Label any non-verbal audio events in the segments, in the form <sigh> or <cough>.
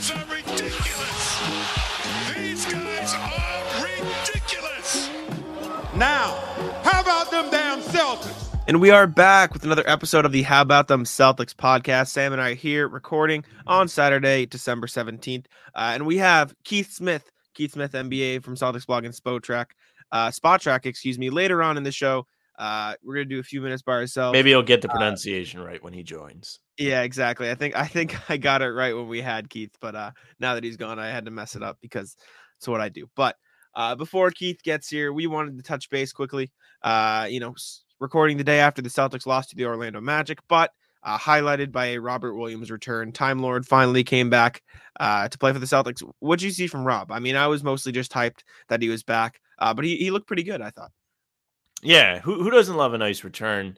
guys are ridiculous. These guys are ridiculous. Now, how about them damn Celtics? And we are back with another episode of the How About Them Celtics podcast. Sam and I are here recording on Saturday, December 17th. Uh, and we have Keith Smith, Keith Smith, NBA from Celtics blog and Spotrac, uh, Spotrac, excuse me, later on in the show. Uh, we're gonna do a few minutes by ourselves. Maybe he'll get the pronunciation uh, right when he joins. Yeah, exactly. I think I think <laughs> I got it right when we had Keith, but uh, now that he's gone, I had to mess it up because it's what I do. But uh, before Keith gets here, we wanted to touch base quickly. Uh, you know, recording the day after the Celtics lost to the Orlando Magic, but uh, highlighted by a Robert Williams return. Time Lord finally came back uh, to play for the Celtics. What'd you see from Rob? I mean, I was mostly just hyped that he was back, uh, but he, he looked pretty good, I thought. Yeah, who who doesn't love a nice return?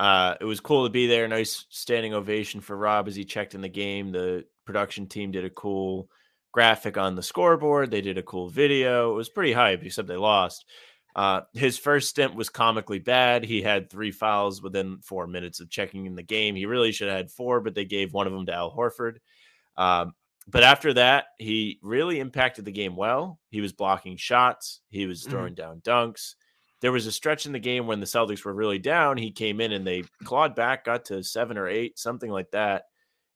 Uh, it was cool to be there. Nice standing ovation for Rob as he checked in the game. The production team did a cool graphic on the scoreboard. They did a cool video. It was pretty hype, except they lost. Uh, his first stint was comically bad. He had three fouls within four minutes of checking in the game. He really should have had four, but they gave one of them to Al Horford. Um, but after that, he really impacted the game well. He was blocking shots, he was mm-hmm. throwing mm-hmm. down dunks there was a stretch in the game when the Celtics were really down. He came in and they clawed back, got to seven or eight, something like that.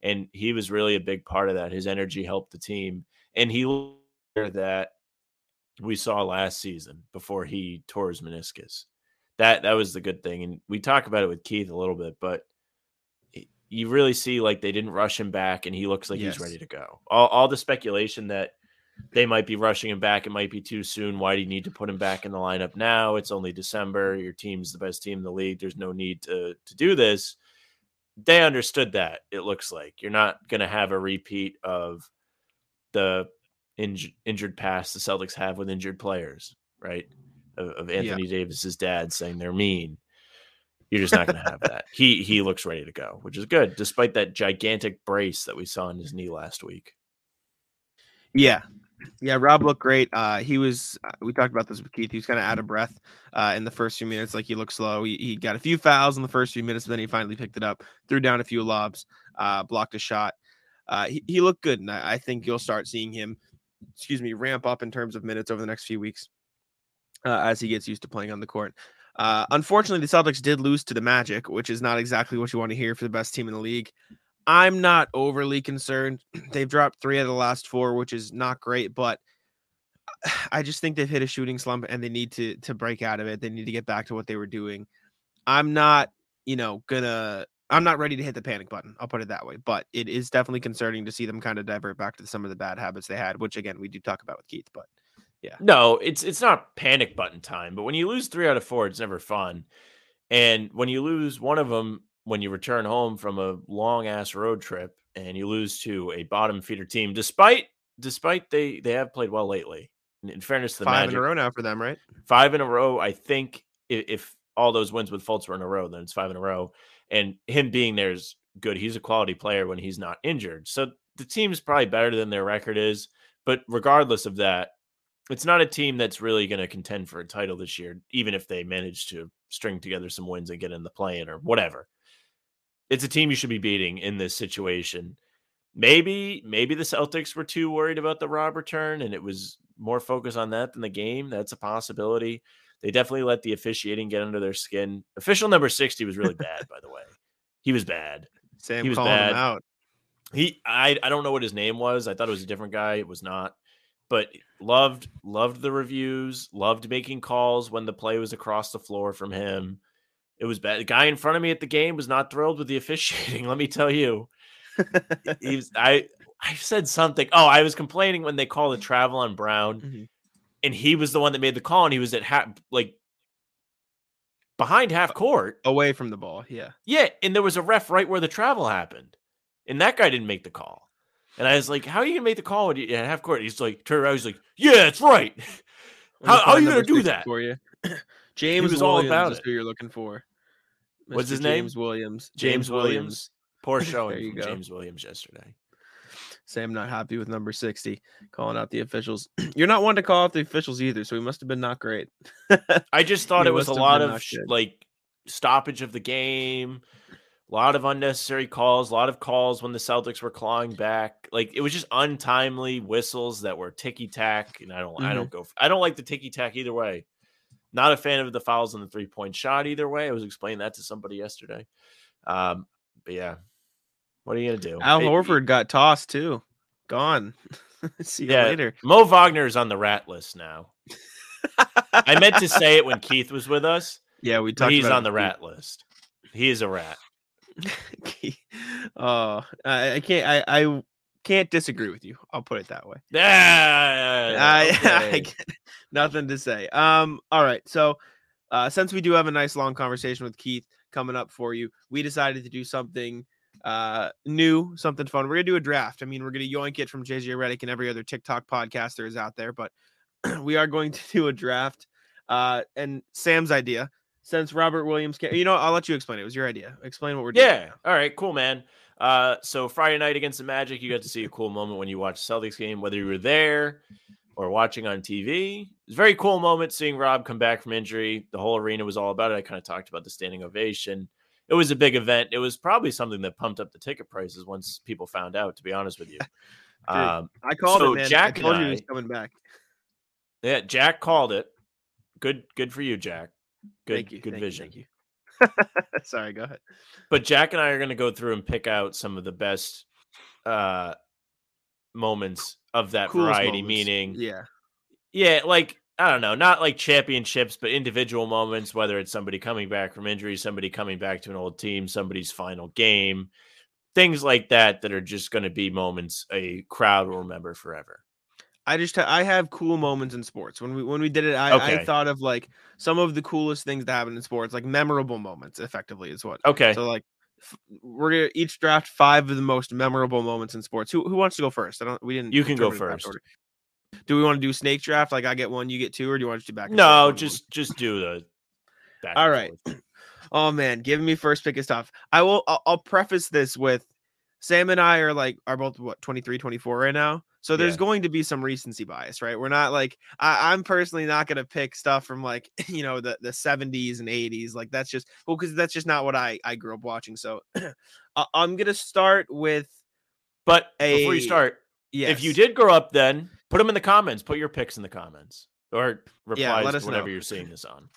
And he was really a big part of that. His energy helped the team. And he looked that we saw last season before he tore his meniscus. That that was the good thing. And we talk about it with Keith a little bit, but you really see like they didn't rush him back and he looks like yes. he's ready to go. All, all the speculation that they might be rushing him back. It might be too soon. Why do you need to put him back in the lineup now? It's only December. Your team's the best team in the league. There's no need to to do this. They understood that. It looks like you're not going to have a repeat of the inj- injured past the Celtics have with injured players, right? Of, of Anthony yeah. Davis's dad saying they're mean. You're just not going to have that. <laughs> He he looks ready to go, which is good, despite that gigantic brace that we saw in his knee last week. Yeah, yeah, Rob looked great. Uh, he was. Uh, we talked about this with Keith. He was kind of out of breath uh, in the first few minutes. Like he looked slow. He, he got a few fouls in the first few minutes, but then he finally picked it up, threw down a few lobs, uh, blocked a shot. Uh, he, he looked good, and I, I, think you'll start seeing him, excuse me, ramp up in terms of minutes over the next few weeks uh, as he gets used to playing on the court. Uh unfortunately, the Celtics did lose to the Magic, which is not exactly what you want to hear for the best team in the league. I'm not overly concerned. <clears throat> They've dropped three of the last four, which is not great, but <sighs> I just think they've hit a shooting slump and they need to to break out of it. They need to get back to what they were doing. I'm not, you know, gonna I'm not ready to hit the panic button. I'll put it that way. But it is definitely concerning to see them kind of divert back to some of the bad habits they had, which again we do talk about with Keith. But yeah. No, it's it's not panic button time. But when you lose three out of four, it's never fun. And when you lose one of them when you return home from a long ass road trip and you lose to a bottom feeder team, despite despite they they have played well lately. In fairness to the five Magic, in a row now for them, right? Five in a row. I think if, if all those wins with Fultz were in a row, then it's five in a row. And him being there is good. He's a quality player when he's not injured. So the team's probably better than their record is. But regardless of that, it's not a team that's really going to contend for a title this year, even if they manage to string together some wins and get in the play in or whatever it's a team you should be beating in this situation. Maybe, maybe the Celtics were too worried about the Rob return and it was more focus on that than the game. That's a possibility. They definitely let the officiating get under their skin. Official number 60 was really bad, by the way. He was bad. Sam he was bad. him out. He I I don't know what his name was. I thought it was a different guy. It was not. But loved loved the reviews, loved making calls when the play was across the floor from him. It was bad. The guy in front of me at the game was not thrilled with the officiating. <laughs> Let me tell you. he was, I I said something. Oh, I was complaining when they called the travel on Brown, mm-hmm. and he was the one that made the call, and he was at half like behind half court, away from the ball. Yeah, yeah, and there was a ref right where the travel happened, and that guy didn't make the call. And I was like, "How are you gonna make the call at half court?" He's like, "Turn around." He's like, "Yeah, it's right." <laughs> how, how are you gonna do that for you? <clears throat> James was all about it. Who you're looking for? Mr. What's his James name? James Williams. James, James Williams. Williams. Poor <laughs> showing from go. James Williams yesterday. Sam not happy with number 60, calling out the officials. <clears throat> You're not one to call out the officials either, so he must have been not great. <laughs> I just thought it was a lot of like stoppage of the game, A lot of unnecessary calls, a lot of calls when the Celtics were clawing back. Like it was just untimely whistles that were ticky tack, and I don't, I mm-hmm. don't go, I don't like the ticky tack either way. Not a fan of the fouls on the three point shot either way. I was explaining that to somebody yesterday. Um, but yeah, what are you gonna do? Al It- Horford got tossed too. Gone. <laughs> See you Yeah, later. Mo Wagner is on the rat list now. I meant to say it when Keith was with us. <laughs> Yeah, we talked. He's on the rat list. He is a rat. <laughs> oh, I, I can't. I, I can't disagree with you. I'll put it that way. Ah, <laughs> I, okay. I nothing to say. Um. All right. So, uh, since we do have a nice long conversation with Keith coming up for you, we decided to do something uh new, something fun. We're gonna do a draft. I mean, we're gonna yoink it from JJ Redick and every other TikTok podcaster is out there, but <clears throat> we are going to <laughs> do a draft. Uh, and Sam's idea. Since Robert Williams can't, you know, I'll let you explain it. It was your idea. Explain what we're doing. Yeah. All right. Cool, man. Uh, so Friday night against the Magic, you got to see a cool moment when you watched the Celtics game, whether you were there or watching on TV. It's a very cool moment seeing Rob come back from injury. The whole arena was all about it. I kind of talked about the standing ovation. It was a big event. It was probably something that pumped up the ticket prices once people found out. To be honest with you, <laughs> um, I called So it, man. Jack I told you he was coming back. yeah, Jack called it. Good, good for you, Jack. Good, thank you. good vision. thank you. <laughs> Sorry, go ahead. but Jack and I are going to go through and pick out some of the best uh moments of that Coolest variety. moments. Meaning, yeah, yeah, like I don't know, not like championships, but individual moments. Whether it's somebody coming back from injury, somebody coming back to an old team, somebody's final game, things like that that are just going to be moments a crowd will remember forever. I just ha- I have cool moments in sports. When we when we did it, I, I thought of like some of the coolest things that happen in sports, like memorable moments. Effectively, is what. Okay, So like, f- we're gonna each draft five of the most memorable moments in sports. Who who wants to go first? I don't. We didn't. You can go determine a draft first. Do we want to do snake draft? Like I get one, you get two, or do you want to do back? and no, just just do the. back All forth. <clears throat> Oh man, giving me first pick is tough. I will. I'll, I'll preface this with Sam and I are like are both what 23, 24 right now. So there's Yeah. going to be some recency bias, right? We're not like I, I'm personally not going to pick stuff from like <laughs> you know the the 70s and 80s. Like that's just well because that's just not what I I grew up watching. So I- <clears throat> I'm gonna start with But a, before you start, yes. If you did grow up then, put them in the comments. Put your picks in the comments or replies us to whatever know. you're seeing this on.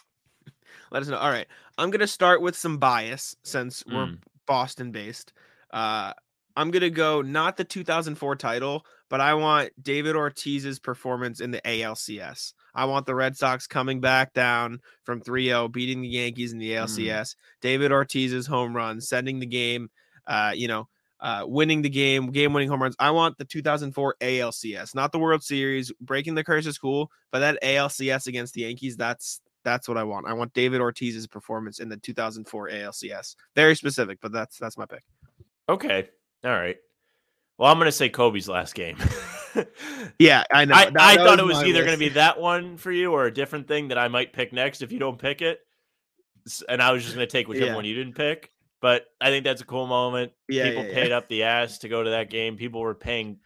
<laughs> let us know. All right, I'm gonna start with some bias since we're Mm. Boston based. Uh, I'm gonna go not the 2004 title, but I want David Ortiz's performance in the ALCS. I want the Red Sox coming back down from 3-0, beating the Yankees in the ALCS. David Ortiz's home run, sending the game. Uh, you know. Uh, winning the game, game-winning home runs. I want the 2004 ALCS, not the World Series. Breaking the curse is cool, but that ALCS against the Yankees—that's that's what I want. I want David Ortiz's performance in the 2004 ALCS. Very specific, but that's that's my pick. Okay. All right. Well, I'm going to say Kobe's last game. <laughs> Yeah, I know. I, That- I that thought it was either going to be that one for you or a different thing that I might pick next if you don't pick it. And I was just going to take whichever Yeah. one you didn't pick. But I think that's a cool moment. Yeah, People yeah, paid up the ass to go to that game. People were paying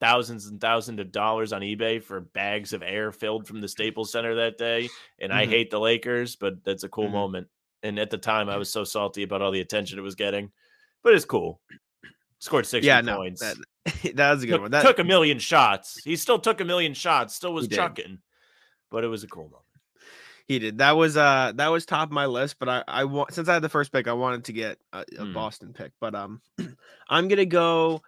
thousands and thousands of dollars on eBay for bags of air filled from the Staples Center that day. And I Mhm. hate the Lakers, but that's a cool Mhm. moment. And at the time, I was so salty about all the attention it was getting, but it's cool. Scored 60 Yeah, no, points. that, <laughs> that was a good took, one. That took a million shots. He still took a million shots, still was chucking, but it was a cool moment. he did. That was uh that was top of my list, but I I want since I had the first pick, I wanted to get a, a Mm. Boston pick, but um <clears throat> I'm gonna go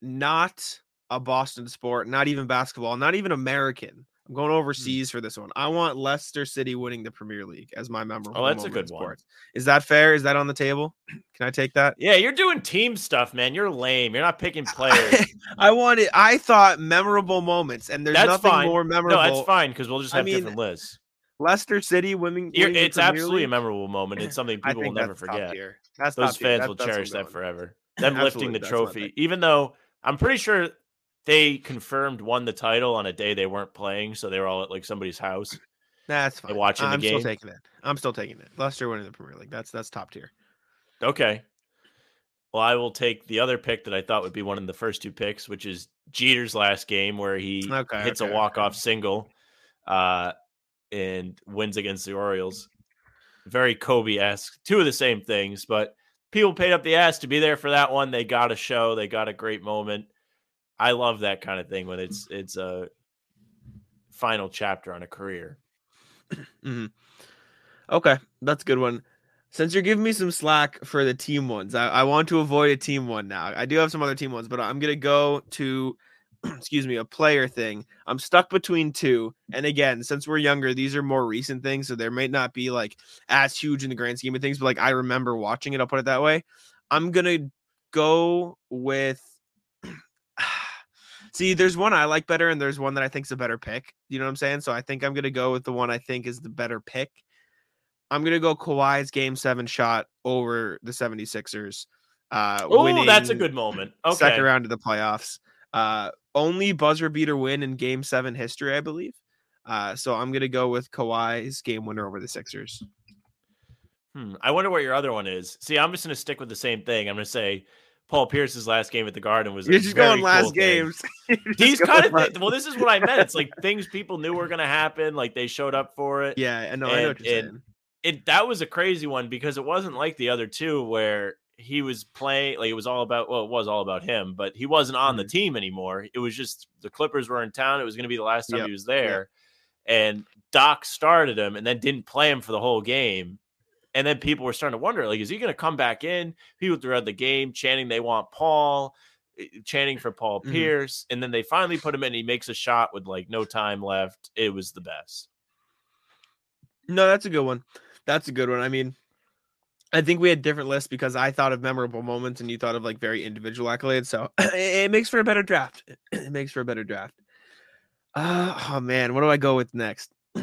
not a Boston sport, not even basketball, not even American. I'm going Hmm. overseas for this one. I want Leicester City winning the Premier League as my memorable. Oh, that's a good one. Is that fair? Is that on the table? <clears throat> Can I take that? Yeah, you're doing team stuff, man. You're lame. You're not picking players. <laughs> I wanted. I thought memorable moments, and there's That's nothing fine. more memorable. no, that's fine because we'll just I have mean, different lists. Leicester City winning. Winning it's absolutely a memorable moment. It's something <laughs> people will never forget. Those fans That- will cherish that forever. <laughs> Them lifting the trophy, even though I'm pretty sure they confirmed won the title on a day they weren't playing, so they were all at like somebody's house. That's fine. watching the I'm game? still taking it. I'm still taking it. Leicester winning the Premier League. That's that's top tier. Okay. Well, I will take the other pick that I thought would be one of the first two picks, which is Jeter's last game where he Okay, hits okay, a walk-off single uh, and wins against the Orioles. Very Kobe-esque. Two of the same things, but people paid up the ass to be there for that one. They got a show. They got a great moment. I love that kind of thing when it's it's a final chapter on a career. Mhm. Okay, that's a good one. Since you're giving me some slack for the team ones, I, I want to avoid a team one now. I do have some other team ones, but I'm gonna go to <clears throat> excuse me, a player thing. I'm stuck between two. And again, since we're younger, these are more recent things, so there might not be like as huge in the grand scheme of things, but like I remember watching it, I'll put it that way. I'm gonna go with See, there's one I like better, and there's one that I think is a better pick. You know what I'm saying? So I think I'm gonna go with the one I think is the better pick. I'm gonna go Kawhi's game seven shot over the 76ers. Uh Oh, that's a good moment. Okay. second round of the playoffs. Uh only buzzer beater win in game seven history, I believe. Uh so I'm gonna go with Kawhi's game winner over the Sixers. Hmm, I wonder what your other one is. See, I'm just going to stick with the same thing. I'm going to say Paul Pierce's last game at the Garden was. a You're just going last cool games. These kind of things. Well, this is what I meant. It's like things people knew were going to happen. Like they showed up for it. Yeah, I know, I know what and- you're and- saying. It that was a crazy one because it wasn't like the other two where he was playing like it was all about well it was all about him but he wasn't on the Mhm. team anymore it was just the clippers were in town it was going to be the last time Yep, he was there and doc started him and then didn't play him for the whole game and then people were starting to wonder like is he going to come back in people throughout the game chanting they want paul eh, chanting for paul Mhm. pierce and then they finally put him in he makes a shot with like no time left it was the best No, that's a good one. That's a good one. I mean, I think we had different lists because I thought of memorable moments and you thought of like very individual accolades. So <clears throat> it, it makes for a better draft. <clears throat> It makes for a better draft. Uh, oh man, what do I go with next? <clears throat>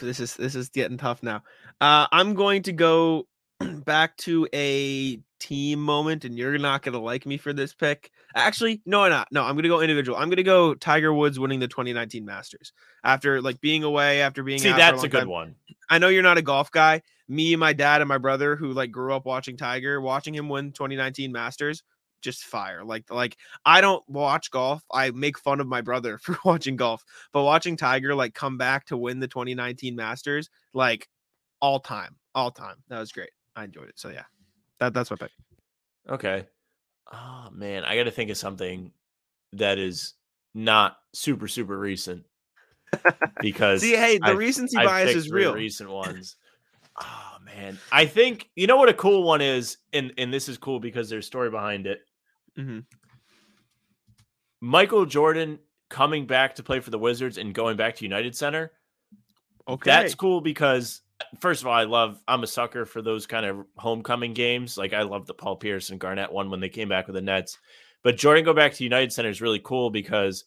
this is this is getting tough now. Uh, I'm going to go <clears throat> back to a team moment, and you're not gonna like me for this pick. Actually, no, I'm not. No, I'm gonna go individual. I'm gonna go Tiger Woods winning the 2019 Masters after like being away, after being see out for that's a long good time. one I know you're not a golf guy. Me, my dad, and my brother, who like grew up watching Tiger, watching him win 2019 Masters, just fire. Like, like I don't watch golf. I make fun of my brother <laughs> for watching golf, but watching Tiger like come back to win the 2019 Masters, like all time, all time. That was great. I enjoyed it. So yeah, that that's my pick. Okay. Oh man, I got to think of something that is not super super recent <laughs> because See, hey, the I've- recency I've bias is real. Recent <laughs> ones. Oh man, I think you know what a cool one is, and and this is cool because there's story behind it. Mhm. Michael Jordan coming back to play for the Wizards and going back to United Center. Okay, That's cool because first of all, I love I'm a sucker for those kind of homecoming games. Like I love the Paul Pierce and Garnett one when they came back with the Nets. But Jordan go back to United Center is really cool because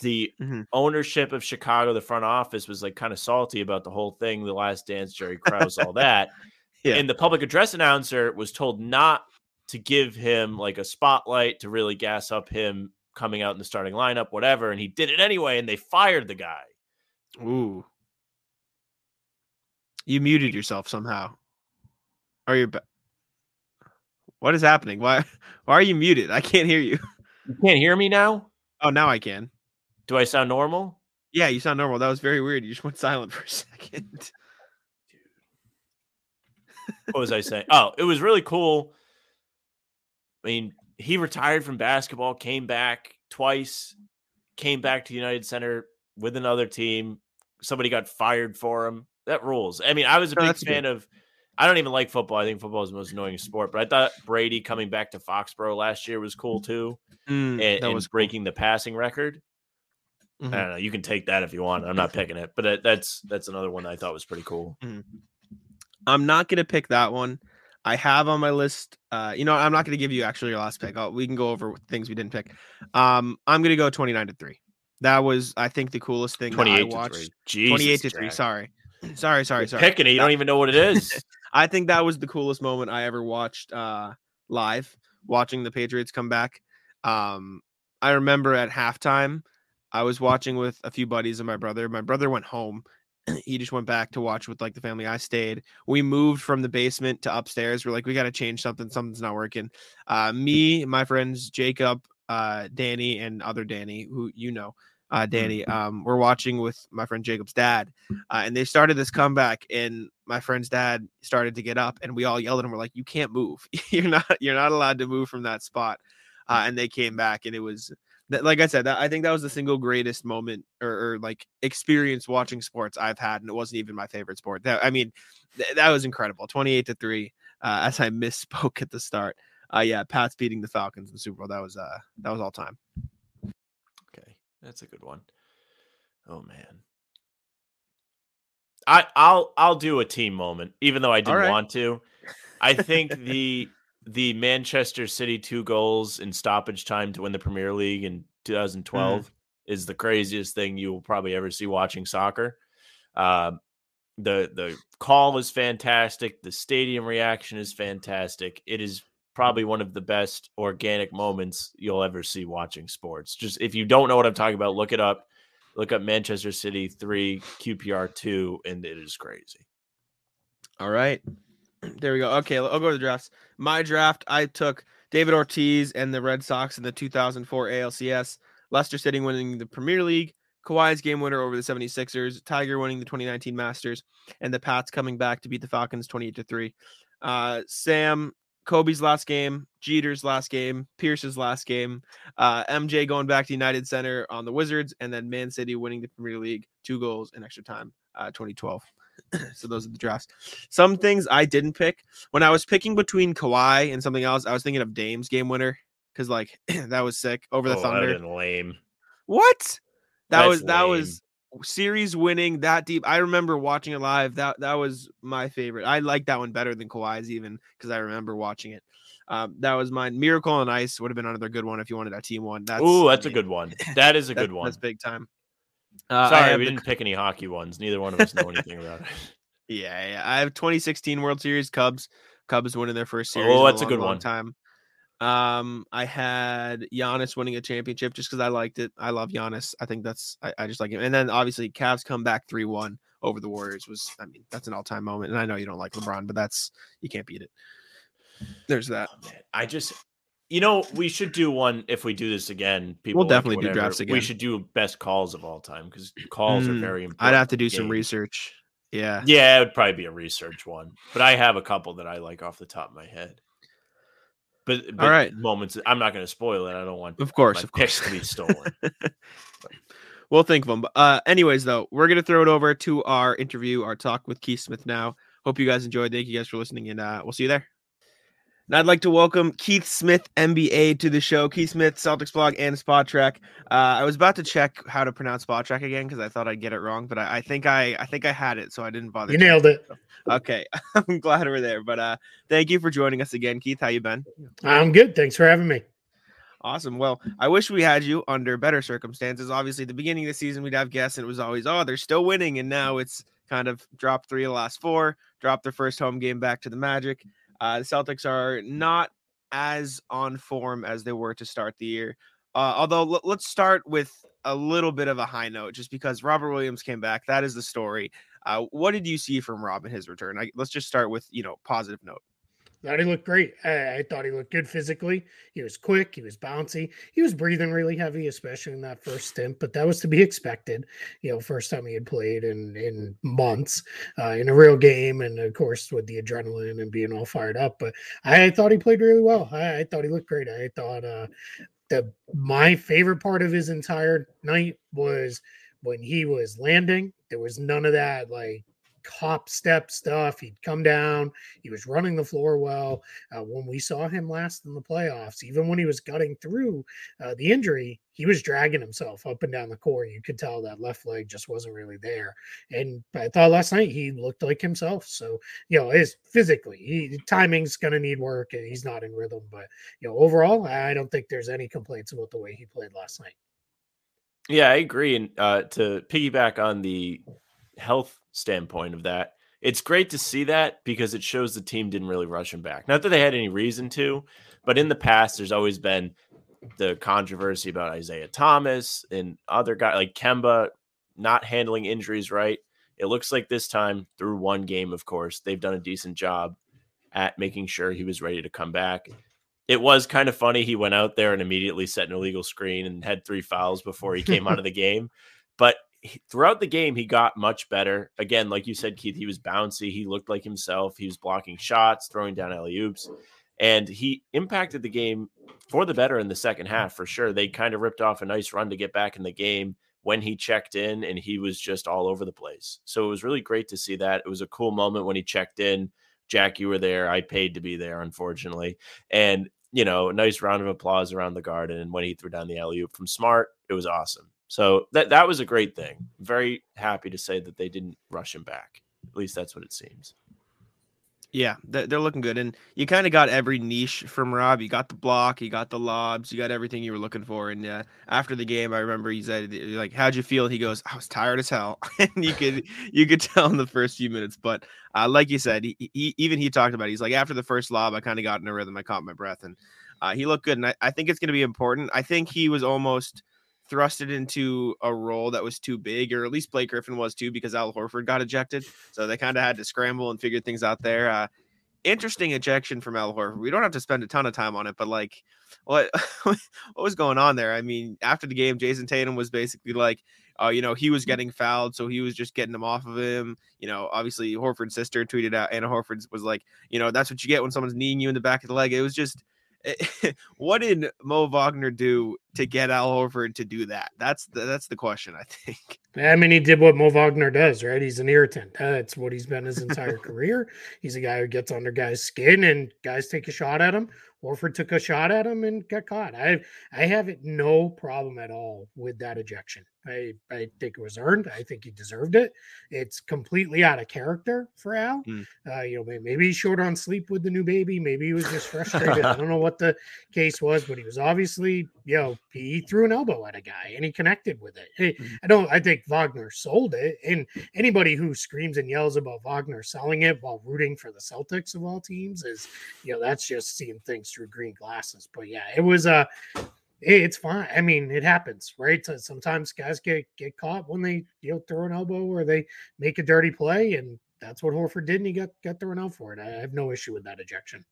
the Mhm. ownership of Chicago, the front office was like kind of salty about the whole thing, the last dance, Jerry Krause, all that. <laughs> Yeah. And the public address announcer was told not to give him like a spotlight to really gas up him coming out in the starting lineup, whatever. And he did it anyway, and they fired the guy. Ooh. You muted yourself somehow. Or you're ba- What is happening? Why <laughs> why are you muted? I can't hear you. <laughs> You can't hear me now? Oh, now I can. Do I sound normal? Yeah, you sound normal. That was very weird. You just went <laughs> silent for a second. What was I saying? Oh, it was really cool. I mean, he retired from basketball, came back twice, came back to United Center with another team. Somebody got fired for him. That rules. I mean, I was a No, big that's good. fan of. I don't even like football. I think football is the most annoying sport. But I thought Brady coming back to Foxborough last year was cool too, Mm, and, that and was cool. breaking the passing record. Mhm. I don't know. You can take that if you want. I'm not picking it, but that- that's that's another one I thought was pretty cool. I'm not gonna pick that one. I have on my list. Uh, you know, I'm not gonna give you actually your last pick. I'll, we can go over things we didn't pick. Um, I'm gonna go 29 to three. That was, I think, the coolest thing that I 28 to watched. three. Jesus, 28 to three. Sorry, <clears throat> sorry, sorry, You're sorry. Picking it, you don't even know what it is. <laughs> I think that was the coolest moment I ever watched uh, live, watching the Patriots come back. Um, I remember at halftime, I was watching with a few buddies and my brother. My brother went home. <clears throat> he just went back to watch with like the family. I stayed. We moved from the basement to upstairs. We're like, we got to change something. Something's not working. Uh, me, my friends Jacob, uh, Danny, and other Danny, who you know, uh, Danny. Um, we're watching with my friend Jacob's dad, uh, and they started this comeback, and my friend's dad started to get up, and we all yelled at him. We're like, "You can't move. <laughs> you're not. You're not allowed to move from that spot." Uh, and they came back, and it was like I said, that, I think that was the single greatest moment or, or, like experience watching sports I've had, and it wasn't even my favorite sport. That I mean, th- that was incredible. Twenty-eight to three. Uh, <laughs> as I misspoke at the start. Uh, yeah, Pat's beating the Falcons in the Super Bowl. That was uh, that was all time. Okay, that's a good one. Oh man, I I'll I'll do a team moment, even though I didn't right. want to. I think <laughs> the the Manchester City two goals in stoppage time to win the Premier League in 2012 mm. is the craziest thing you will probably ever see watching soccer. Uh, the the call is fantastic. The stadium reaction is fantastic. It is probably one of the best organic moments you'll ever see watching sports. Just if you don't know what I'm talking about, look it up. Look up Manchester City 3, QPR 2, and it is crazy. All right. There we go. Okay, I'll go to the drafts. My draft, I took David Ortiz and the Red Sox in the 2004 ALCS, Leicester City winning the Premier League, Kawhi's game winner over the 76ers, Tiger winning the 2019 Masters, and the Pats coming back to beat the Falcons 28 to 3. Uh, Sam, Kobe's last game, Jeter's last game, Pierce's last game, uh, MJ going back to United Center on the Wizards, and then Man City winning the Premier League, two goals in extra time, uh, 2012. <clears throat> so those are the drafts. Some things I didn't pick when I was picking between Kawhi and something else. I was thinking of Dame's game winner because like <clears throat> that was sick over the oh, Thunder. lame. What? That That's was that lame. was series winning that deep. I remember watching it live. That that was my favorite. I like that one better than Kawhi's even because I remember watching it. Um, that was mine. Miracle on Ice would have been another good one if you wanted a team one. That's Ooh, that's a good one. That is a <laughs> good one. That's big time. Uh, Sorry, we the... didn't pick any hockey ones. Neither one of us know anything about it. <laughs> Yeah, yeah. I have 2016 World Series Cubs. Cubs winning their first series. Oh, that's a, long, a good long one. Time. Um, I had Giannis winning a championship just because I liked it. I love Giannis. I think that's I, I just like him. And then obviously Cavs come back three one over the Warriors was I mean that's an all time moment. And I know you don't like LeBron, but that's you can't beat it. There's that. Oh, I just you know we should do one if we do this again. People we'll definitely whatever, do drafts again. We should do best calls of all time because calls mm, are very important. I'd have to do some research. Yeah. Yeah, it would probably be a research one. But I have a couple that I like off the top of my head. But, but all right, moments. I'm not going to spoil it. I don't want, of course, of course, to be stolen. <laughs> we'll think of them. Uh, anyways, though, we're going to throw it over to our interview, our talk with Keith Smith now. Hope you guys enjoyed. Thank you guys for listening, and uh, we'll see you there. And I'd like to welcome Keith Smith, MBA, to the show. Keith Smith, Celtics blog and Spotrac. Uh, I was about to check how to pronounce Spotrac again because I thought I'd get it wrong, but I, I, think I I think I had it, so I didn't bother. You nailed it. Okay, <laughs> I'm glad we're there. But uh, thank you for joining us again, Keith. How you been? I'm good. Thanks for having me. Awesome. Well, I wish we had you under better circumstances. Obviously, the beginning of the season, we'd have guests, and it was always, oh, they're still winning, and now it's kind of dropped three of the last four, dropped their first home game back to the Magic. Uh, the Celtics are not as on form as they were to start the year. Uh, although l- let's start with a little bit of a high note, just because Robert Williams came back. That is the story. Uh, what did you see from Rob in his return? I, let's just start with you know positive note. Thought he looked great. I, thought he looked good physically. He was quick. He was bouncy. He was breathing really heavy, especially in that first stint. But that was to be expected. You know, first time he had played in in months uh, in a real game, and of course with the adrenaline and being all fired up. But I, I thought he played really well. I, I, thought he looked great. I thought uh, the my favorite part of his entire night was when he was landing. There was none of that like hop step stuff. He'd come down. He was running the floor well. Uh, when we saw him last in the playoffs, even when he was gutting through uh, the injury, he was dragging himself up and down the court. You could tell that left leg just wasn't really there. And I thought last night he looked like himself. So, you know, his physically, he, timing's going to need work and he's not in rhythm. But, you know, overall, I don't think there's any complaints about the way he played last night. Yeah, I agree. And uh, to piggyback on the health standpoint of that. It's great to see that because it shows the team didn't really rush him back. Not that they had any reason to, but in the past, there's always been the controversy about Isaiah Thomas and other guys like Kemba not handling injuries right. It looks like this time, through one game, of course, they've done a decent job at making sure he was ready to come back. it was kind of funny. He went out there and immediately set an illegal screen and had three fouls before he came out of the <laughs> game. But throughout the game, he got much better. Again, like you said, Keith, he was bouncy. He looked like himself. He was blocking shots, throwing down alley oops, and he impacted the game for the better in the second half for sure. They kind of ripped off a nice run to get back in the game when he checked in, and he was just all over the place. So it was really great to see that. It was a cool moment when he checked in. Jack, you were there. I paid to be there, unfortunately. And, you know, a nice round of applause around the garden. And when he threw down the alley oop from Smart, it was awesome. So that that was a great thing. Very happy to say that they didn't rush him back. At least that's what it seems. Yeah, they're, looking good, and you kind of got every niche from Rob. You got the block, you got the lobs, you got everything you were looking for. And uh, after the game, I remember he said, "Like, how'd you feel?" He goes, "I was tired as hell," <laughs> and you could you could tell in the first few minutes. But uh, like you said, he, he, even he talked about. It. He's like, after the first lob, I kind of got in a rhythm. I caught my breath, and uh, he looked good. And I, I think it's going to be important. I think he was almost thrusted into a role that was too big, or at least Blake Griffin was too, because Al Horford got ejected. So they kind of had to scramble and figure things out there. Uh, interesting ejection from Al Horford. We don't have to spend a ton of time on it, but like, what <laughs> what was going on there? I mean, after the game, Jayson Tatum was basically like, uh, you know, he was getting fouled, so he was just getting them off of him. You know, obviously Horford's sister tweeted out, Anna Horford was like, you know, that's what you get when someone's kneeing you in the back of the leg. It was just <laughs> what did Mo Wagner do to get Al Horford to do that? That's the, that's the question, I think. <laughs> I mean, he did what Mo Wagner does, right? He's an irritant. That's what he's been his entire career. He's a guy who gets under guys' skin and guys take a shot at him. Horford took a shot at him and got caught. I I have no problem at all with that ejection. I, I think it was earned. I think he deserved it. It's completely out of character for Al. Mm. Uh, you know, maybe he's short on sleep with the new baby. Maybe he was just frustrated. I <laughs> don't know what the case was, but he was obviously, you know, he threw an elbow at a guy and he connected with it. Mm. I don't. I think Wagner sold it, and anybody who screams and yells about Wagner selling it while rooting for the Celtics of all teams is, you know, that's just seeing things through green glasses. But yeah, it was a. Uh, it's fine. I mean, it happens, right? So sometimes guys get get caught when they you know throw an elbow or they make a dirty play, and that's what Horford did, and he got got thrown out for it. I have no issue with that ejection.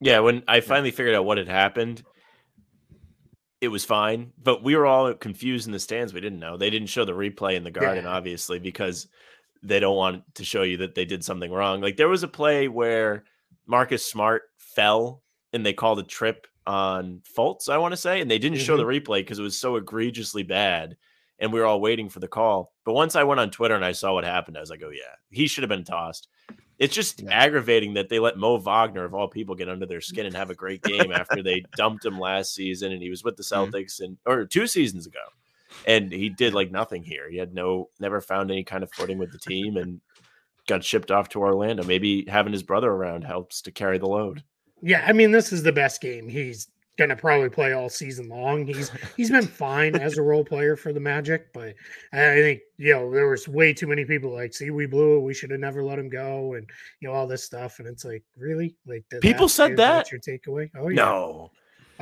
Yeah, when I finally figured out what had happened, it was fine, but we were all confused in the stands. We didn't know. They didn't show the replay in the garden, yeah. obviously, because they don't want to show you that they did something wrong. Like there was a play where Marcus Smart fell and they called a trip on Fultz, I want to say, and they didn't mm-hmm. show the mm-hmm. replay because it was so egregiously bad, and we were all waiting for the call. But once I went on Twitter and I saw what happened, I was like, oh yeah, he should have been tossed. It's just yeah. aggravating that they let Mo Wagner, of all people, get under their <laughs> skin and have a great game after they dumped him last season, and he was with the mm-hmm. Celtics mm-hmm. and or two seasons ago, and he did like nothing here. He had no, never found any kind of footing with the team, and got shipped off to Orlando. Maybe having his brother around helps to carry the load. Yeah, I mean, this is the best game he's gonna probably play all season long. He's <laughs> he's been fine as a role player for the Magic, but I think you know there was way too many people like, see, we blew it. We should have never let him go, and you know all this stuff. And it's like, really, like people said that. your takeaway? Oh yeah. No.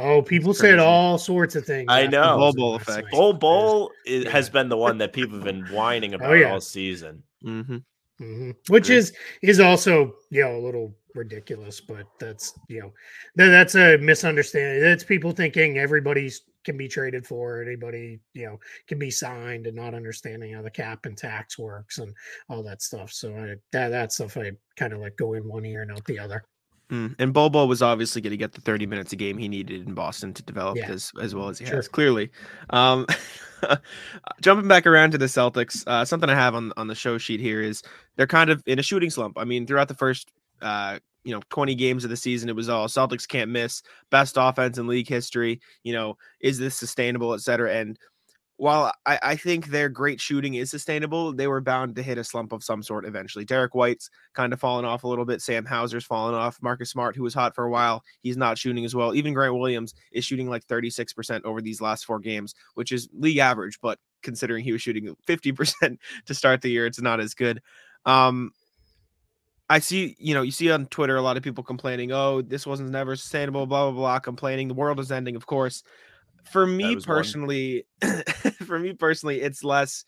Oh, people said all sorts of things. I know. Bol Bol effect. Bol Bol yeah. has been the one that people have been whining <laughs> oh, about oh, yeah. all season. Mm-hmm. Mm-hmm. Which is is also you know a little ridiculous, but that's you know that, that's a misunderstanding. That's people thinking everybody's can be traded for anybody you know can be signed and not understanding how the cap and tax works and all that stuff. So I, that that stuff I kind of like go in one ear and out the other. Mm. And Bol was obviously going to get the 30 minutes a game he needed in Boston to develop yeah. as as well as he sure. has clearly. Um, <laughs> jumping back around to the Celtics, uh, something I have on on the show sheet here is they're kind of in a shooting slump. I mean, throughout the first uh, you know 20 games of the season, it was all Celtics can't miss, best offense in league history. You know, is this sustainable, et cetera. And while I, I, think their great shooting is sustainable, they were bound to hit a slump of some sort eventually. Derrick White's kind of fallen off a little bit. Sam Hauser's fallen off. Marcus Smart, who was hot for a while, he's not shooting as well. Even Grant Williams is shooting like 36% over these last four games, which is league average, but considering he was shooting 50% <laughs> to start the year, it's not as good. Um, I see, you know, you see on Twitter a lot of people complaining, oh, this wasn't never sustainable, blah, blah, blah, complaining. The world is ending, of course for me personally <laughs> for me personally it's less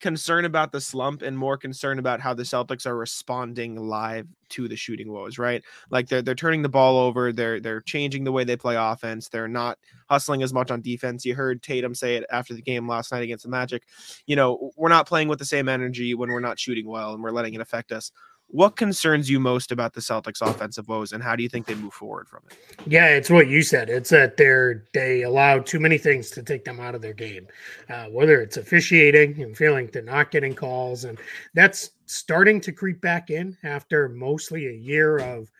concern about the slump and more concern about how the Celtics are responding live to the shooting woes, right? Like they're they're turning the ball over, they're they're changing the way they play offense, they're not hustling as much on defense. You heard Tatum say it after the game last night against the Magic. You know, we're not playing with the same energy when we're not shooting well and we're letting it affect us. What concerns you most about the Celtics offensive woes and how do you think they move forward from it? Yeah, it's what you said. It's that they're they allow too many things to take them out of their game, uh, whether it's officiating and feeling they're not getting calls, and that's starting to creep back in after mostly a year of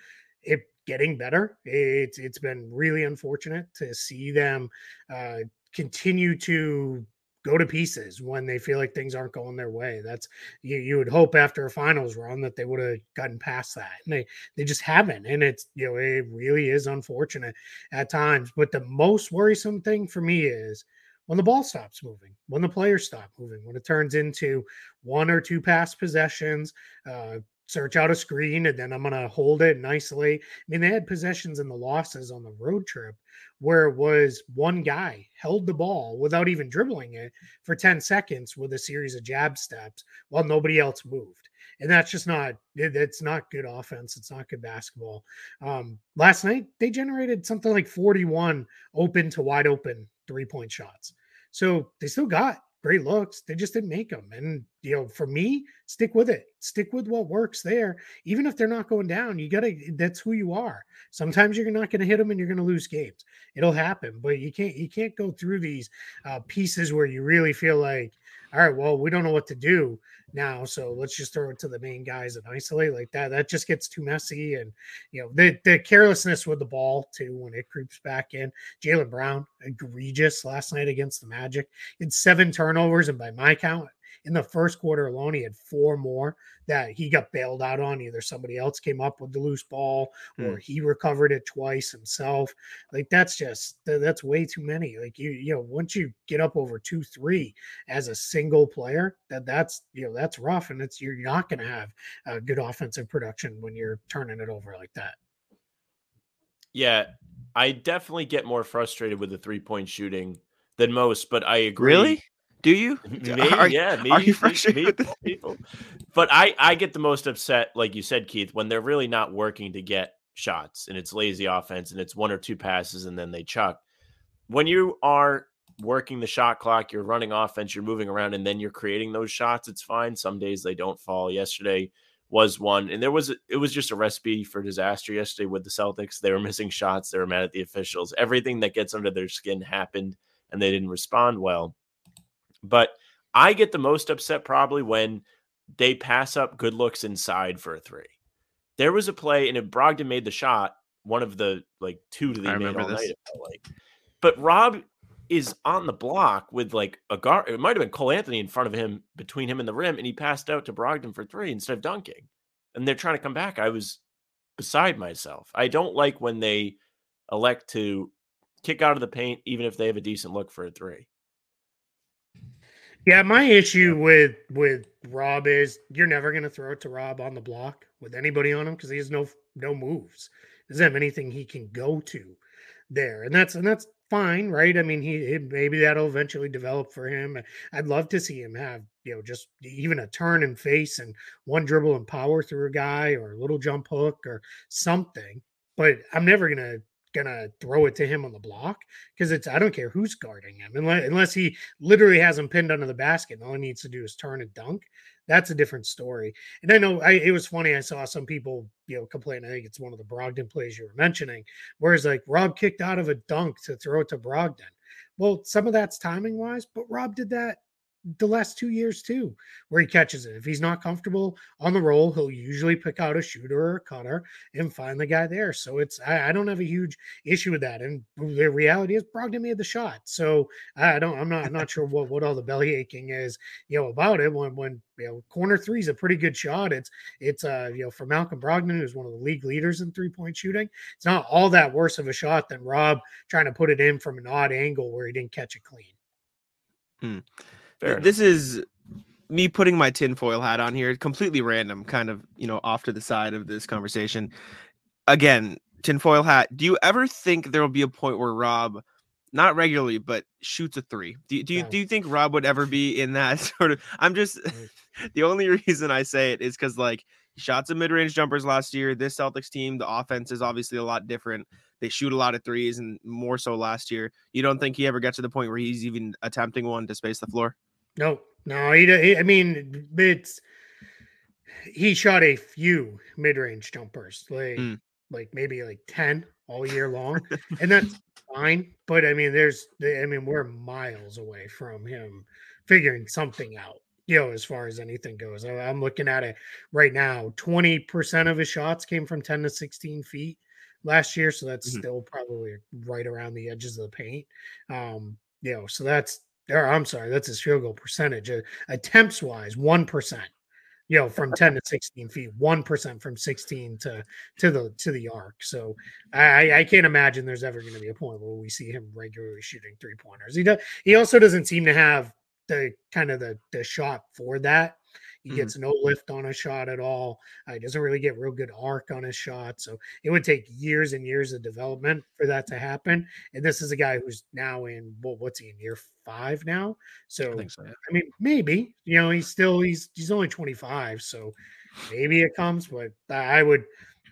it getting better. It's it's been really unfortunate to see them uh, continue to go to pieces when they feel like things aren't going their way. That's you, you would hope after a finals run that they would have gotten past that. And they they just haven't. And it's you know, it really is unfortunate at times. But the most worrisome thing for me is when the ball stops moving, when the players stop moving, when it turns into one or two pass possessions, uh, search out a screen and then I'm going to hold it and isolate. I mean, they had possessions in the losses on the road trip where it was one guy held the ball without even dribbling it for 10 seconds with a series of jab steps while nobody else moved. And that's just not it's not good offense. It's not good basketball. Um, last night they generated something like 41 open to wide open three-point shots. So they still got great looks. They just didn't make them. And, you know, for me, stick with it. Stick with what works there. Even if they're not going down, you got to, that's who you are. Sometimes you're not going to hit them and you're going to lose games. It'll happen, but you can't, you can't go through these uh, pieces where you really feel like, all right, well, we don't know what to do now, so let's just throw it to the main guys and isolate like that. That just gets too messy, and you know the the carelessness with the ball too when it creeps back in. Jaylen Brown egregious last night against the Magic. Had seven turnovers, and by my count, in the first quarter alone, he had four more that he got bailed out on. Either somebody else came up with the loose ball or hmm. he recovered it twice himself. Like that's just that's way too many. Like you, you know, once you get up over two, three as a single player, that that's you know that's rough, and it's you're not going to have a good offensive production when you're turning it over like that. Yeah, I definitely get more frustrated with the three point shooting than most, but I agree. Really? Do you? <laughs> Me, are, yeah, me, are you frustrated me, people? But I, I get the most upset, like you said, Keith, when they're really not working to get shots and it's lazy offense and it's one or two passes and then they chuck. When you are working the shot clock, you're running offense, you're moving around, and then you're creating those shots, it's fine. Some days they don't fall. Yesterday was one, and there was it was just a recipe for disaster yesterday with the Celtics. They were <laughs> missing shots, they were mad at the officials. Everything that gets under their skin happened, and they didn't respond well. But I get the most upset probably when they pass up good looks inside for a three. There was a play, and if Brogdon made the shot, one of the like two that they made all this. night. Like, but Rob is on the block with like a guard. It might have been Cole Anthony in front of him, between him and the rim, and he passed out to Brogdon for three instead of dunking. And they're trying to come back. I was beside myself. I don't like when they elect to kick out of the paint, even if they have a decent look for a three. Yeah, my issue with with Rob is you're never going to throw it to Rob on the block with anybody on him because he has no no moves. Doesn't have anything he can go to there, and that's and that's fine, right? I mean, he, he maybe that'll eventually develop for him. I'd love to see him have you know just even a turn and face and one dribble and power through a guy or a little jump hook or something. But I'm never gonna gonna throw it to him on the block because it's I don't care who's guarding him unless, unless he literally has him pinned under the basket. and all he needs to do is turn and dunk. That's a different story. And I know I, it was funny. I saw some people you know complain. I think it's one of the Brogdon plays you were mentioning, whereas like Rob kicked out of a dunk to throw it to Brogdon. Well, some of that's timing wise, but Rob did that the last two years too, where he catches it. If he's not comfortable on the roll, he'll usually pick out a shooter or a cutter and find the guy there. So it's I, I don't have a huge issue with that. And the reality is Brogdon made the shot. So I don't I'm not I'm not sure what, what all the belly aching is, you know, about it. When when you know corner three is a pretty good shot. It's it's uh you know for Malcolm Brogdon, who's one of the league leaders in three-point shooting, it's not all that worse of a shot than Rob trying to put it in from an odd angle where he didn't catch it clean. Hmm. Fair this enough. is me putting my tinfoil hat on here, completely random, kind of, you know, off to the side of this conversation. Again, tinfoil hat. Do you ever think there will be a point where Rob not regularly, but shoots a three. Do, do you do you think Rob would ever be in that <laughs> sort of? I'm just <laughs> the only reason I say it is because like he shot some mid range jumpers last year. This Celtics team, the offense is obviously a lot different. They shoot a lot of threes and more so last year. You don't think he ever gets to the point where he's even attempting one to space the floor? No, no, he, he I mean, it's he shot a few mid-range jumpers, like Mm. like maybe like 10 all year long. <laughs> and that's fine. But I mean, there's I mean, we're miles away from him figuring something out, you know, as far as anything goes. I'm looking at it right now. 20% of his shots came from 10 to 16 feet last year. So that's Mhm. still probably right around the edges of the paint. Um, you know, so that's or I'm sorry, that's his field goal percentage. Uh, attempts wise, one percent. You know, from 10 to 16 feet, one percent from 16 to to the to the arc. So I I can't imagine there's ever going to be a point where we see him regularly shooting three pointers. He does. He also doesn't seem to have the kind of the the shot for that. He Mhm. gets no lift on a shot at all. Uh, he doesn't really get real good arc on his shot. So it would take years and years of development for that to happen. And this is a guy who's now in well, what's he in year five now? So I so. I mean, maybe you know he's still he's he's only 25, so maybe it comes. But I would